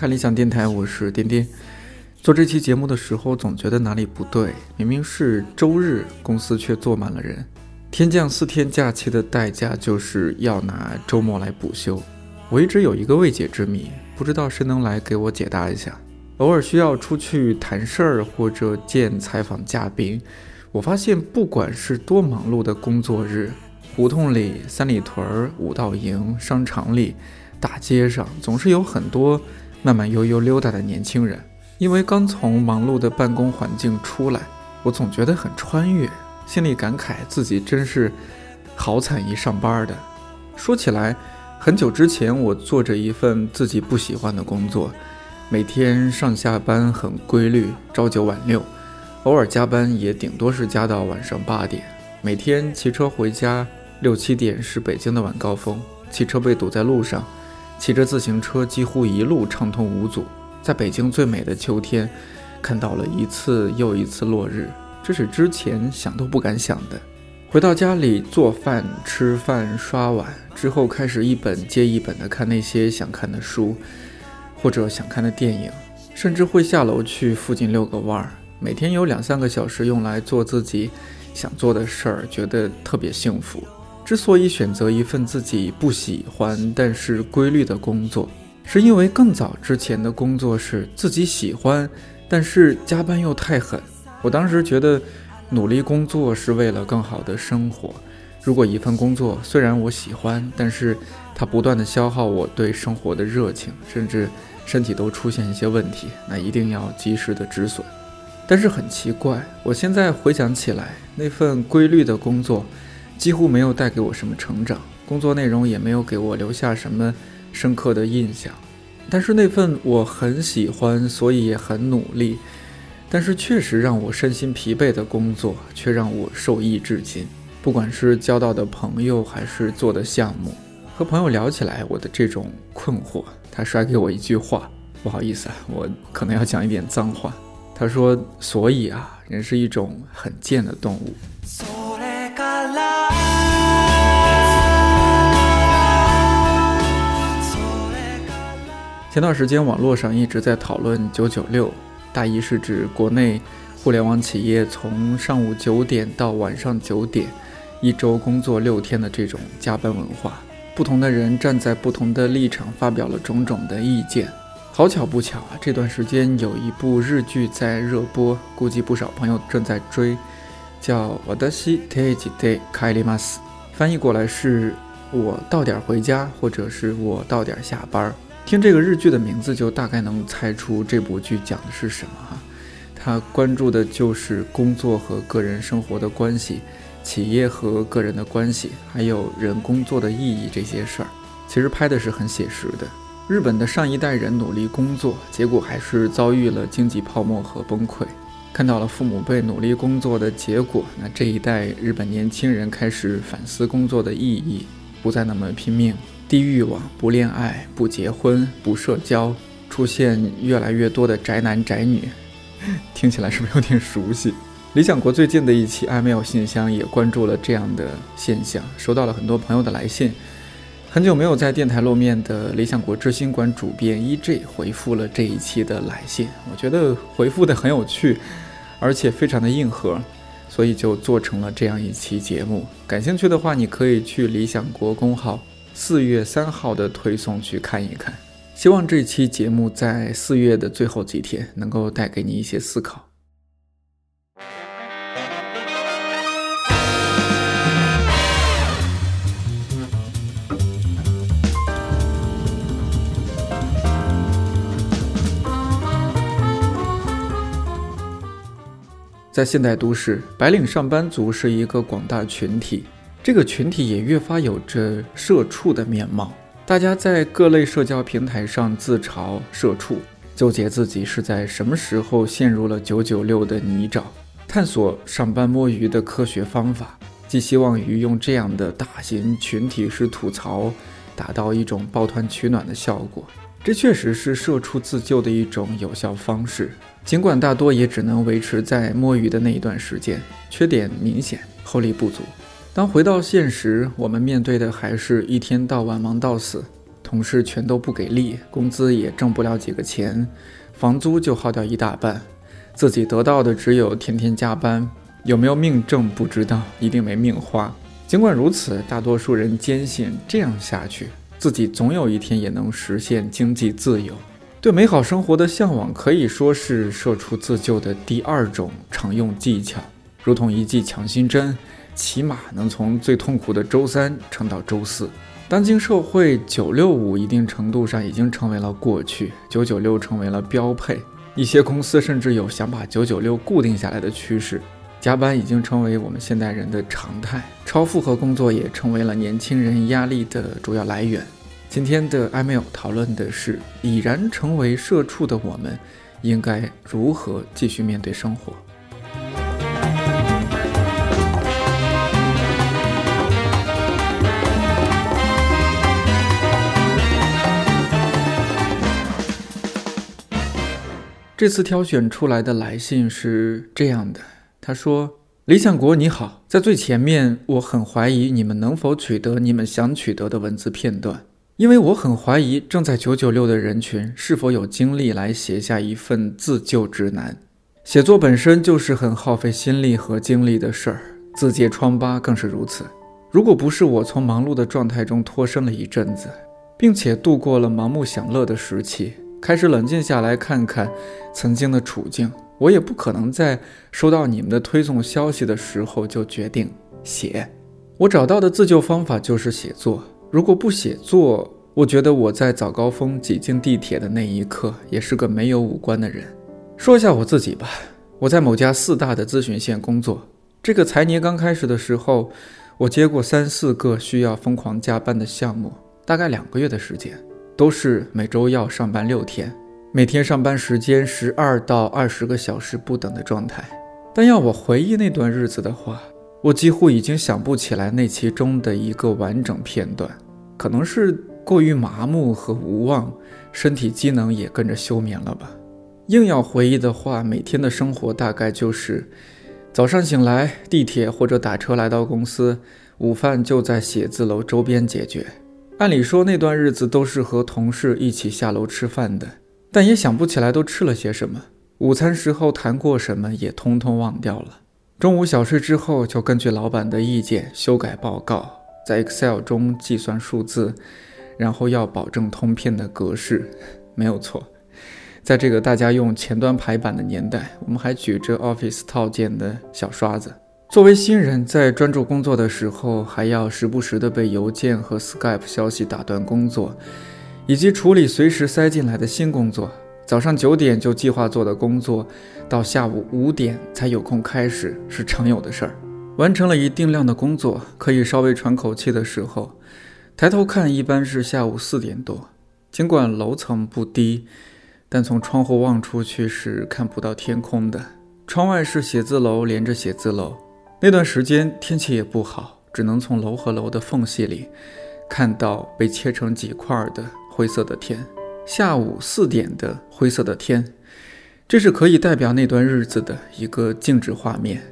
看理想电台，我是颠颠。做这期节目的时候，总觉得哪里不对。明明是周日，公司却坐满了人。天降四天假期的代价，就是要拿周末来补休。我一直有一个未解之谜，不知道谁能来给我解答一下。偶尔需要出去谈事儿或者见采访嘉宾，我发现不管是多忙碌的工作日，胡同里、三里屯、五道营、商场里。大街上总是有很多慢慢悠悠溜达的年轻人，因为刚从忙碌的办公环境出来，我总觉得很穿越，心里感慨自己真是好惨一上班的。说起来，很久之前我做着一份自己不喜欢的工作，每天上下班很规律，朝九晚六，偶尔加班也顶多是加到晚上八点，每天骑车回家六七点是北京的晚高峰，汽车被堵在路上。骑着自行车，几乎一路畅通无阻，在北京最美的秋天，看到了一次又一次落日，这是之前想都不敢想的。回到家里做饭、吃饭、刷碗之后，开始一本接一本的看那些想看的书，或者想看的电影，甚至会下楼去附近遛个弯儿。每天有两三个小时用来做自己想做的事儿，觉得特别幸福。之所以选择一份自己不喜欢但是规律的工作，是因为更早之前的工作是自己喜欢，但是加班又太狠。我当时觉得努力工作是为了更好的生活。如果一份工作虽然我喜欢，但是它不断的消耗我对生活的热情，甚至身体都出现一些问题，那一定要及时的止损。但是很奇怪，我现在回想起来，那份规律的工作。几乎没有带给我什么成长，工作内容也没有给我留下什么深刻的印象。但是那份我很喜欢，所以也很努力，但是确实让我身心疲惫的工作，却让我受益至今。不管是交到的朋友，还是做的项目，和朋友聊起来我的这种困惑，他甩给我一句话：不好意思啊，我可能要讲一点脏话。他说：“所以啊，人是一种很贱的动物。”前段时间，网络上一直在讨论“九九六”，大意是指国内互联网企业从上午九点到晚上九点，一周工作六天的这种加班文化。不同的人站在不同的立场，发表了种种的意见。好巧不巧啊，这段时间有一部日剧在热播，估计不少朋友正在追，叫《我的西テジデカリマス》，翻译过来是“我到点回家”或者是我到点下班”。 听这个日剧的名字，就大概能猜出这部剧讲的是什么哈。它关注的就是工作和个人生活的关系，企业和个人的关系，还有人工作的意义这些事儿。其实拍的是很写实的。日本的上一代人努力工作，结果还是遭遇了经济泡沫和崩溃。看到了父母辈努力工作的结果，那这一代日本年轻人开始反思工作的意义，不再那么拼命。低欲望，不恋爱，不结婚，不社交，出现越来越多的宅男宅女，听起来是不是有点熟悉？理想国最近的一期 email 信箱也关注了这样的现象，收到了很多朋友的来信。很久没有在电台露面的理想国知心馆主编 EJ 回复了这一期的来信，我觉得回复的很有趣，而且非常的硬核，所以就做成了这样一期节目。感兴趣的话，你可以去理想国公号。四月三号的推送去看一看，希望这期节目在四月的最后几天能够带给你一些思考。在现代都市，白领上班族是一个广大群体。这个群体也越发有着社畜的面貌，大家在各类社交平台上自嘲社畜，纠结自己是在什么时候陷入了九九六的泥沼，探索上班摸鱼的科学方法，寄希望于用这样的大型群体式吐槽，达到一种抱团取暖的效果。这确实是社畜自救的一种有效方式，尽管大多也只能维持在摸鱼的那一段时间，缺点明显，后力不足。当回到现实，我们面对的还是一天到晚忙到死，同事全都不给力，工资也挣不了几个钱，房租就耗掉一大半，自己得到的只有天天加班，有没有命挣不知道，一定没命花。尽管如此，大多数人坚信这样下去，自己总有一天也能实现经济自由。对美好生活的向往可以说是社畜自救的第二种常用技巧，如同一剂强心针。起码能从最痛苦的周三撑到周四。当今社会，九六五一定程度上已经成为了过去，九九六成为了标配。一些公司甚至有想把九九六固定下来的趋势。加班已经成为我们现代人的常态，超负荷工作也成为了年轻人压力的主要来源。今天的艾米尔讨论的是，已然成为社畜的我们，应该如何继续面对生活。这次挑选出来的来信是这样的，他说：“理想国你好，在最前面，我很怀疑你们能否取得你们想取得的文字片段，因为我很怀疑正在九九六的人群是否有精力来写下一份自救指南。写作本身就是很耗费心力和精力的事儿，自揭疮疤更是如此。如果不是我从忙碌的状态中脱身了一阵子，并且度过了盲目享乐的时期。”开始冷静下来看看曾经的处境，我也不可能在收到你们的推送消息的时候就决定写。我找到的自救方法就是写作。如果不写作，我觉得我在早高峰挤进地铁的那一刻也是个没有五官的人。说一下我自己吧，我在某家四大的咨询线工作。这个财年刚开始的时候，我接过三四个需要疯狂加班的项目，大概两个月的时间。都是每周要上班六天，每天上班时间十二到二十个小时不等的状态。但要我回忆那段日子的话，我几乎已经想不起来那其中的一个完整片段。可能是过于麻木和无望，身体机能也跟着休眠了吧。硬要回忆的话，每天的生活大概就是早上醒来，地铁或者打车来到公司，午饭就在写字楼周边解决。按理说那段日子都是和同事一起下楼吃饭的，但也想不起来都吃了些什么。午餐时候谈过什么也通通忘掉了。中午小睡之后就根据老板的意见修改报告，在 Excel 中计算数字，然后要保证通篇的格式，没有错。在这个大家用前端排版的年代，我们还举着 Office 套件的小刷子。作为新人，在专注工作的时候，还要时不时的被邮件和 Skype 消息打断工作，以及处理随时塞进来的新工作。早上九点就计划做的工作，到下午五点才有空开始，是常有的事儿。完成了一定量的工作，可以稍微喘口气的时候，抬头看，一般是下午四点多。尽管楼层不低，但从窗户望出去是看不到天空的。窗外是写字楼连着写字楼。那段时间天气也不好，只能从楼和楼的缝隙里看到被切成几块的灰色的天。下午四点的灰色的天，这是可以代表那段日子的一个静止画面。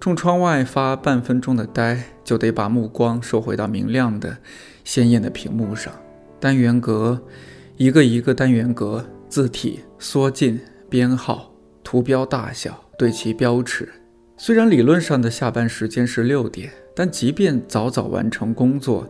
冲窗外发半分钟的呆，就得把目光收回到明亮的、鲜艳的屏幕上。单元格，一个一个单元格，字体缩进，编号、图标大小对齐标尺。虽然理论上的下班时间是六点，但即便早早完成工作，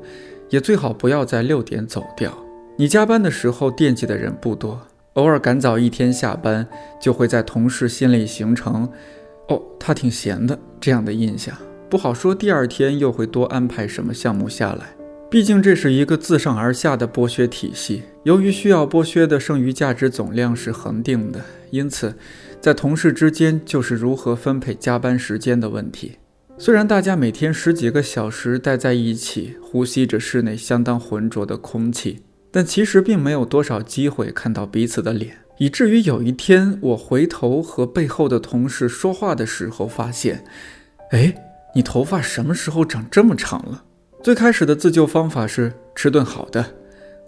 也最好不要在六点走掉。你加班的时候惦记的人不多，偶尔赶早一天下班，就会在同事心里形成“哦，他挺闲的”这样的印象。不好说第二天又会多安排什么项目下来。毕竟这是一个自上而下的剥削体系，由于需要剥削的剩余价值总量是恒定的，因此。在同事之间，就是如何分配加班时间的问题。虽然大家每天十几个小时待在一起，呼吸着室内相当浑浊的空气，但其实并没有多少机会看到彼此的脸。以至于有一天，我回头和背后的同事说话的时候，发现，哎，你头发什么时候长这么长了？最开始的自救方法是吃顿好的，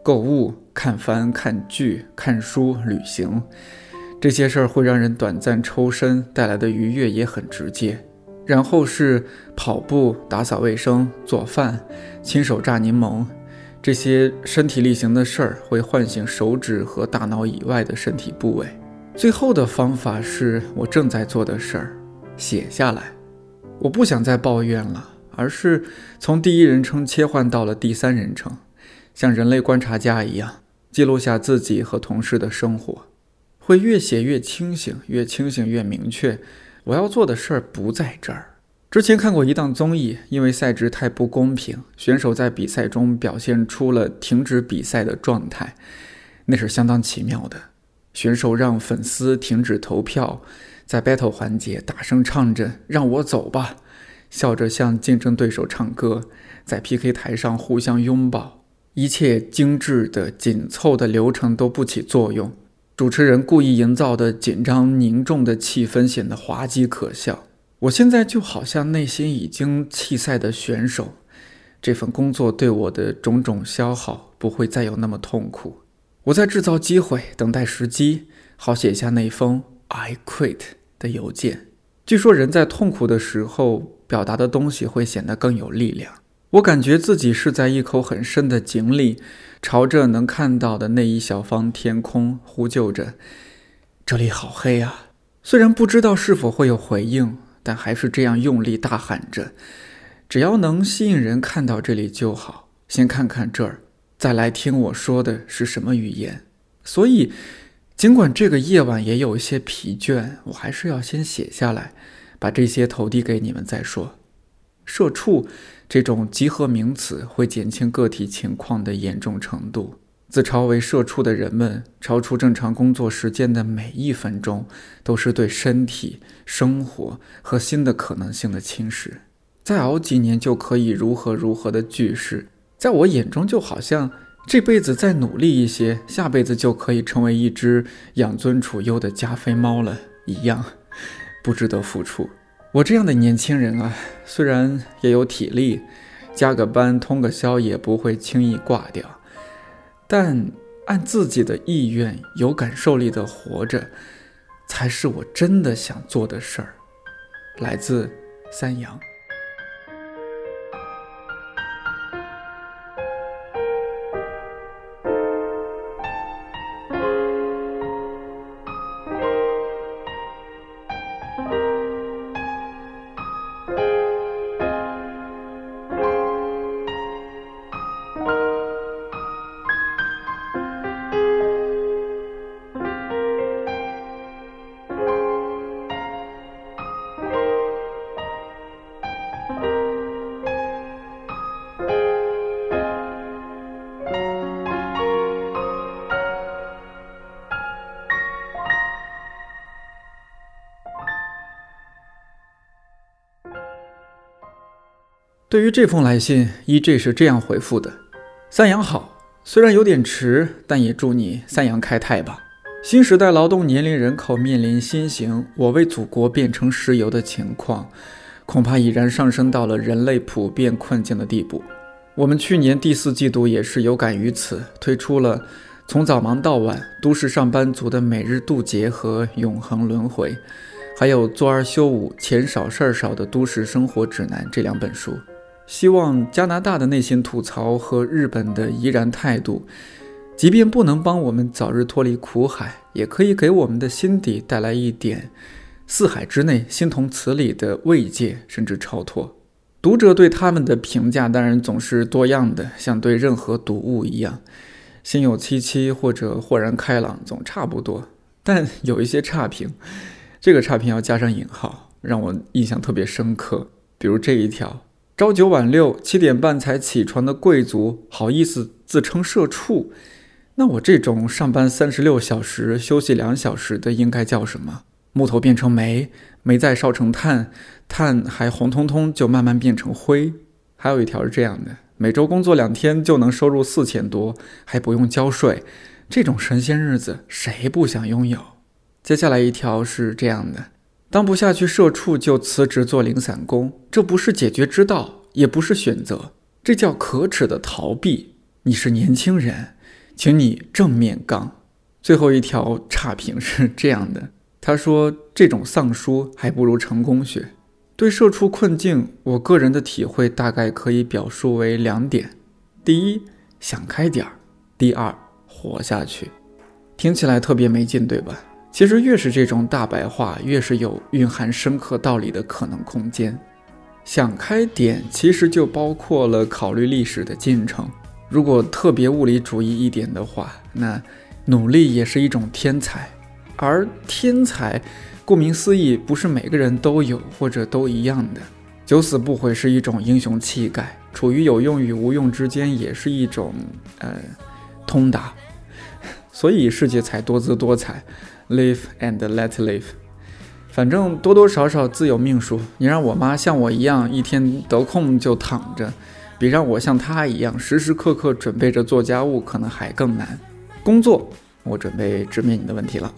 购物、看番、看剧、看书、旅行。这些事儿会让人短暂抽身，带来的愉悦也很直接。然后是跑步、打扫卫生、做饭、亲手榨柠檬，这些身体力行的事儿会唤醒手指和大脑以外的身体部位。最后的方法是我正在做的事儿，写下来。我不想再抱怨了，而是从第一人称切换到了第三人称，像人类观察家一样记录下自己和同事的生活。会越写越清醒，越清醒越明确。我要做的事儿不在这儿。之前看过一档综艺，因为赛制太不公平，选手在比赛中表现出了停止比赛的状态，那是相当奇妙的。选手让粉丝停止投票，在 battle 环节大声唱着“让我走吧”，笑着向竞争对手唱歌，在 PK 台上互相拥抱，一切精致的紧凑的流程都不起作用。主持人故意营造的紧张凝重的气氛显得滑稽可笑。我现在就好像内心已经弃赛的选手，这份工作对我的种种消耗不会再有那么痛苦。我在制造机会，等待时机，好写下那封 “I quit” 的邮件。据说人在痛苦的时候表达的东西会显得更有力量。我感觉自己是在一口很深的井里，朝着能看到的那一小方天空呼救着：“这里好黑啊！”虽然不知道是否会有回应。但还是这样用力大喊着，只要能吸引人看到这里就好。先看看这儿，再来听我说的是什么语言。所以，尽管这个夜晚也有一些疲倦，我还是要先写下来，把这些投递给你们再说。社畜这种集合名词会减轻个体情况的严重程度。自嘲为社畜的人们，超出正常工作时间的每一分钟，都是对身体、生活和新的可能性的侵蚀。再熬几年就可以如何如何的句式，在我眼中就好像这辈子再努力一些，下辈子就可以成为一只养尊处优的加菲猫了一样，不值得付出。我这样的年轻人啊，虽然也有体力，加个班、通个宵也不会轻易挂掉。但按自己的意愿，有感受力的活着，才是我真的想做的事儿。来自三阳。对于这封来信，E.J 是这样回复的：“三阳好，虽然有点迟，但也祝你三阳开泰吧。新时代劳动年龄人口面临新型‘我为祖国变成石油’的情况，恐怕已然上升到了人类普遍困境的地步。我们去年第四季度也是有感于此，推出了从早忙到晚都市上班族的每日渡劫和永恒轮回，还有做二休五、钱少事儿少的都市生活指南这两本书。”希望加拿大的内心吐槽和日本的怡然态度，即便不能帮我们早日脱离苦海，也可以给我们的心底带来一点四海之内心同此理的慰藉，甚至超脱。读者对他们的评价当然总是多样的，像对任何读物一样，心有戚戚或者豁然开朗，总差不多。但有一些差评，这个差评要加上引号，让我印象特别深刻。比如这一条。朝九晚六，七点半才起床的贵族，好意思自称社畜？那我这种上班三十六小时，休息两小时的，应该叫什么？木头变成煤，煤再烧成炭，炭还红彤彤，就慢慢变成灰。还有一条是这样的：每周工作两天就能收入四千多，还不用交税，这种神仙日子谁不想拥有？接下来一条是这样的。当不下去社畜就辞职做零散工，这不是解决之道，也不是选择，这叫可耻的逃避。你是年轻人，请你正面刚。最后一条差评是这样的，他说这种丧书还不如成功学。对社畜困境，我个人的体会大概可以表述为两点：第一，想开点儿；第二，活下去。听起来特别没劲，对吧？其实越是这种大白话，越是有蕴含深刻道理的可能空间。想开点，其实就包括了考虑历史的进程。如果特别物理主义一点的话，那努力也是一种天才。而天才，顾名思义，不是每个人都有或者都一样的。九死不悔是一种英雄气概，处于有用与无用之间也是一种呃通达。所以世界才多姿多彩。Live and let live，反正多多少少自有命数。你让我妈像我一样一天得空就躺着，比让我像她一样时时刻刻准备着做家务可能还更难。工作，我准备直面你的问题了，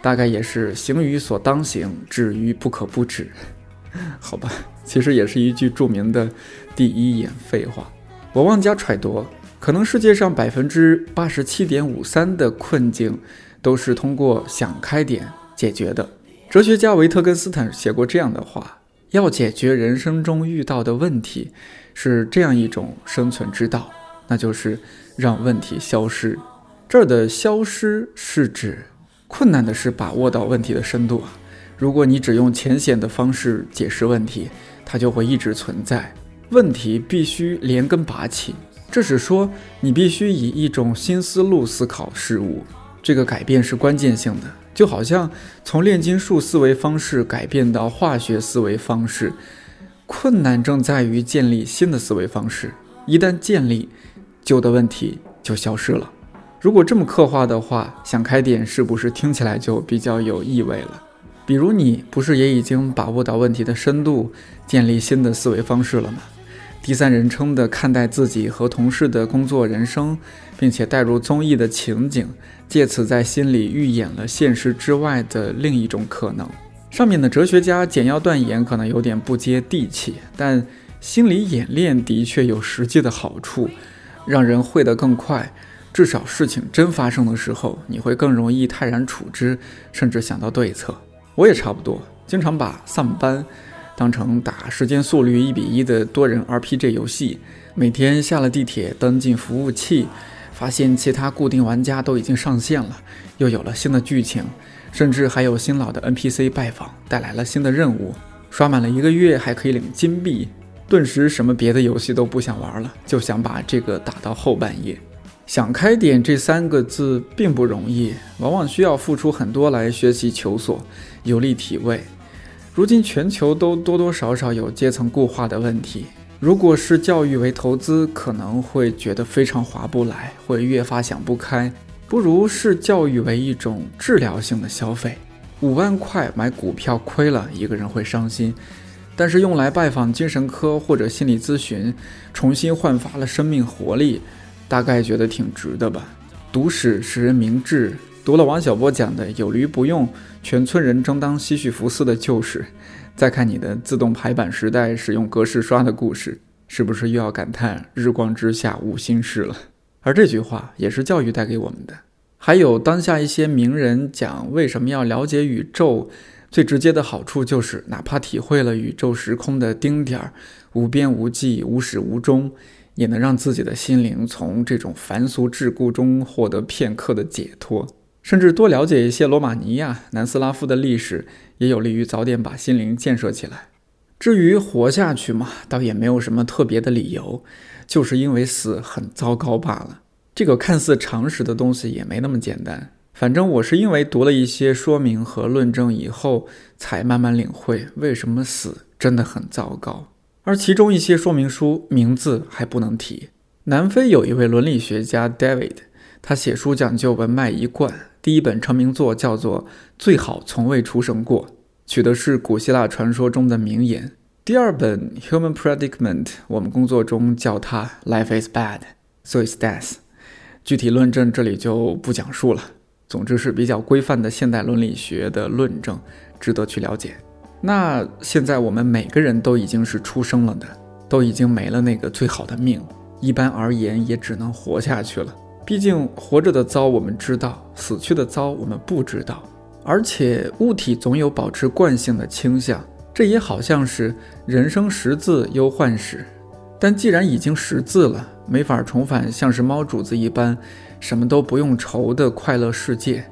大概也是行于所当行，止于不可不止。好吧，其实也是一句著名的第一眼废话。我妄加揣度，可能世界上百分之八十七点五三的困境。都是通过想开点解决的。哲学家维特根斯坦写过这样的话：要解决人生中遇到的问题，是这样一种生存之道，那就是让问题消失。这儿的消失是指困难的是把握到问题的深度啊。如果你只用浅显的方式解释问题，它就会一直存在。问题必须连根拔起，这是说你必须以一种新思路思考事物。这个改变是关键性的，就好像从炼金术思维方式改变到化学思维方式，困难正在于建立新的思维方式。一旦建立，旧的问题就消失了。如果这么刻画的话，想开点是不是听起来就比较有意味了？比如你不是也已经把握到问题的深度，建立新的思维方式了吗？第三人称的看待自己和同事的工作人生，并且带入综艺的情景，借此在心里预演了现实之外的另一种可能。上面的哲学家简要断言可能有点不接地气，但心理演练的确有实际的好处，让人会得更快。至少事情真发生的时候，你会更容易泰然处之，甚至想到对策。我也差不多，经常把上班。当成打时间速率一比一的多人 RPG 游戏，每天下了地铁登进服务器，发现其他固定玩家都已经上线了，又有了新的剧情，甚至还有新老的 NPC 拜访，带来了新的任务，刷满了一个月还可以领金币，顿时什么别的游戏都不想玩了，就想把这个打到后半夜。想开点这三个字并不容易，往往需要付出很多来学习求索，游历体味。如今全球都多多少少有阶层固化的问题。如果是教育为投资，可能会觉得非常划不来，会越发想不开。不如视教育为一种治疗性的消费。五万块买股票亏了，一个人会伤心；但是用来拜访精神科或者心理咨询，重新焕发了生命活力，大概觉得挺值的吧。读史使人明智。读了王小波讲的“有驴不用，全村人争当西绪福司”的旧事，再看你的自动排版时代使用格式刷的故事，是不是又要感叹日光之下无心事了？而这句话也是教育带给我们的。还有当下一些名人讲为什么要了解宇宙，最直接的好处就是哪怕体会了宇宙时空的丁点儿，无边无际、无始无终，也能让自己的心灵从这种凡俗桎梏中获得片刻的解脱。甚至多了解一些罗马尼亚、南斯拉夫的历史，也有利于早点把心灵建设起来。至于活下去嘛，倒也没有什么特别的理由，就是因为死很糟糕罢了。这个看似常识的东西也没那么简单。反正我是因为读了一些说明和论证以后，才慢慢领会为什么死真的很糟糕。而其中一些说明书名字还不能提。南非有一位伦理学家 David，他写书讲究文脉一贯。第一本成名作叫做《最好从未出生过》，取的是古希腊传说中的名言。第二本《Human Predicament》，我们工作中叫它 “Life is bad, so is death”。具体论证这里就不讲述了。总之是比较规范的现代伦理学的论证，值得去了解。那现在我们每个人都已经是出生了的，都已经没了那个最好的命，一般而言也只能活下去了。毕竟活着的糟我们知道，死去的糟我们不知道。而且物体总有保持惯性的倾向，这也好像是人生十字忧患史。但既然已经识字了，没法重返像是猫主子一般什么都不用愁的快乐世界，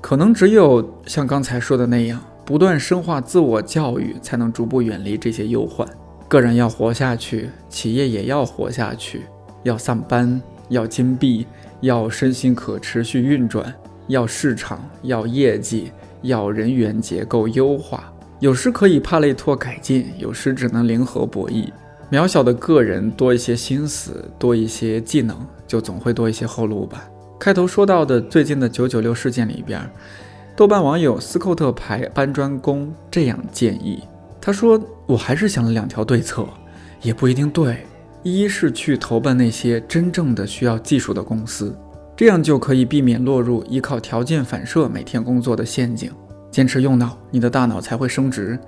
可能只有像刚才说的那样，不断深化自我教育，才能逐步远离这些忧患。个人要活下去，企业也要活下去，要上班，要金币，要身心可持续运转，要市场，要业绩，要人员结构优化。有时可以帕累托改进，有时只能零和博弈。渺小的个人多一些心思，多一些技能，就总会多一些后路吧。开头说到的最近的九九六事件里边，豆瓣网友斯寇特牌搬砖工这样建议：他说，我还是想了两条对策，也不一定对。一是去投奔那些真正的需要技术的公司，这样就可以避免落入依靠条件反射每天工作的陷阱。坚持用脑，你的大脑才会升值。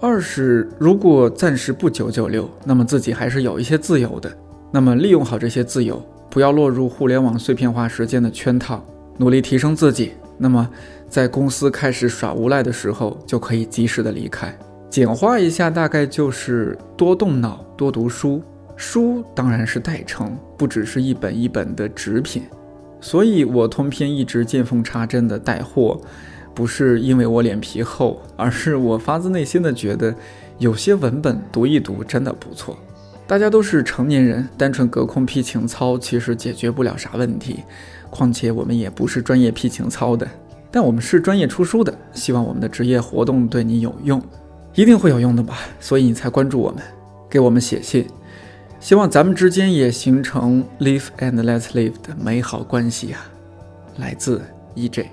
二是，如果暂时不九九六，那么自己还是有一些自由的。那么利用好这些自由，不要落入互联网碎片化时间的圈套，努力提升自己。那么在公司开始耍无赖的时候，就可以及时的离开。简化一下，大概就是多动脑，多读书。书当然是代称，不只是一本一本的纸品。所以我通篇一直见缝插针的带货。不是因为我脸皮厚，而是我发自内心的觉得，有些文本读一读真的不错。大家都是成年人，单纯隔空批情操其实解决不了啥问题。况且我们也不是专业批情操的，但我们是专业出书的。希望我们的职业活动对你有用，一定会有用的吧？所以你才关注我们，给我们写信，希望咱们之间也形成 live and let live 的美好关系呀。来自 EJ。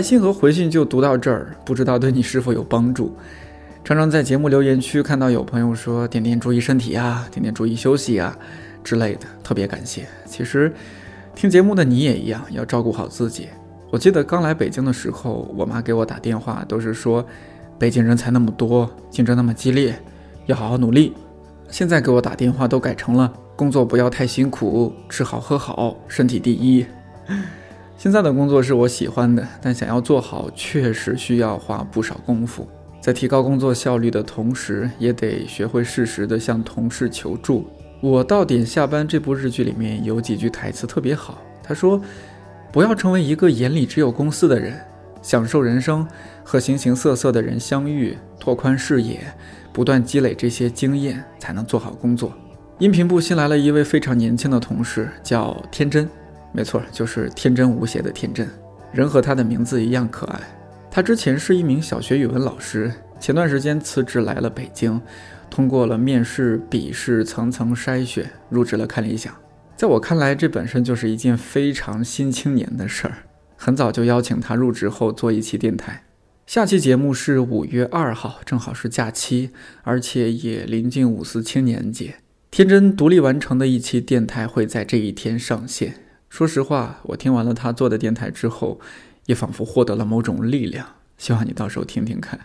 来信和回信就读到这儿，不知道对你是否有帮助。常常在节目留言区看到有朋友说“点点注意身体啊，点点注意休息啊”之类的，特别感谢。其实听节目的你也一样，要照顾好自己。我记得刚来北京的时候，我妈给我打电话都是说北京人才那么多，竞争那么激烈，要好好努力。现在给我打电话都改成了工作不要太辛苦，吃好喝好，身体第一。现在的工作是我喜欢的，但想要做好，确实需要花不少功夫。在提高工作效率的同时，也得学会适时的向同事求助。我到点下班这部日剧里面有几句台词特别好，他说：“不要成为一个眼里只有公司的人，享受人生，和形形色色的人相遇，拓宽视野，不断积累这些经验，才能做好工作。”音频部新来了一位非常年轻的同事，叫天真。没错，就是天真无邪的天真，人和他的名字一样可爱。他之前是一名小学语文老师，前段时间辞职来了北京，通过了面试、笔试层层筛选，入职了看理想。在我看来，这本身就是一件非常新青年的事儿。很早就邀请他入职后做一期电台，下期节目是五月二号，正好是假期，而且也临近五四青年节。天真独立完成的一期电台会在这一天上线。说实话，我听完了他做的电台之后，也仿佛获得了某种力量。希望你到时候听听看。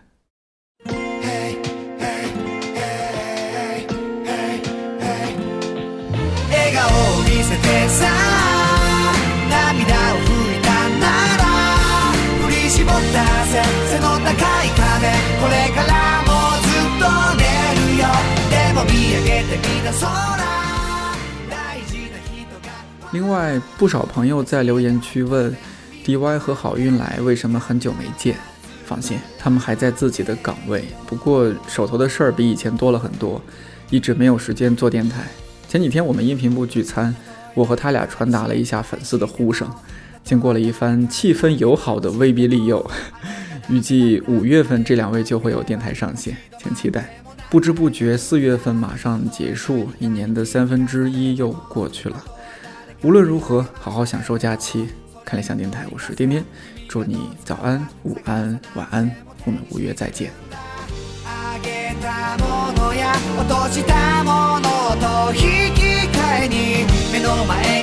另外，不少朋友在留言区问，DY 和好运来为什么很久没见？放心，他们还在自己的岗位，不过手头的事儿比以前多了很多，一直没有时间做电台。前几天我们音频部聚餐，我和他俩传达了一下粉丝的呼声，经过了一番气氛友好的威逼利诱，预计五月份这两位就会有电台上线，请期待。不知不觉四月份马上结束，一年的三分之一又过去了。无论如何，好好享受假期。看理想电台，我是颠颠，祝你早安、午安、晚安，我们五月再见。いつで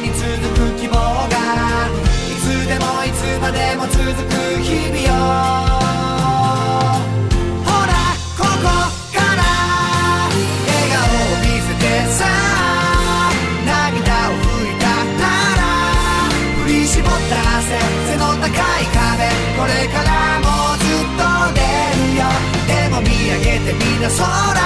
나서라.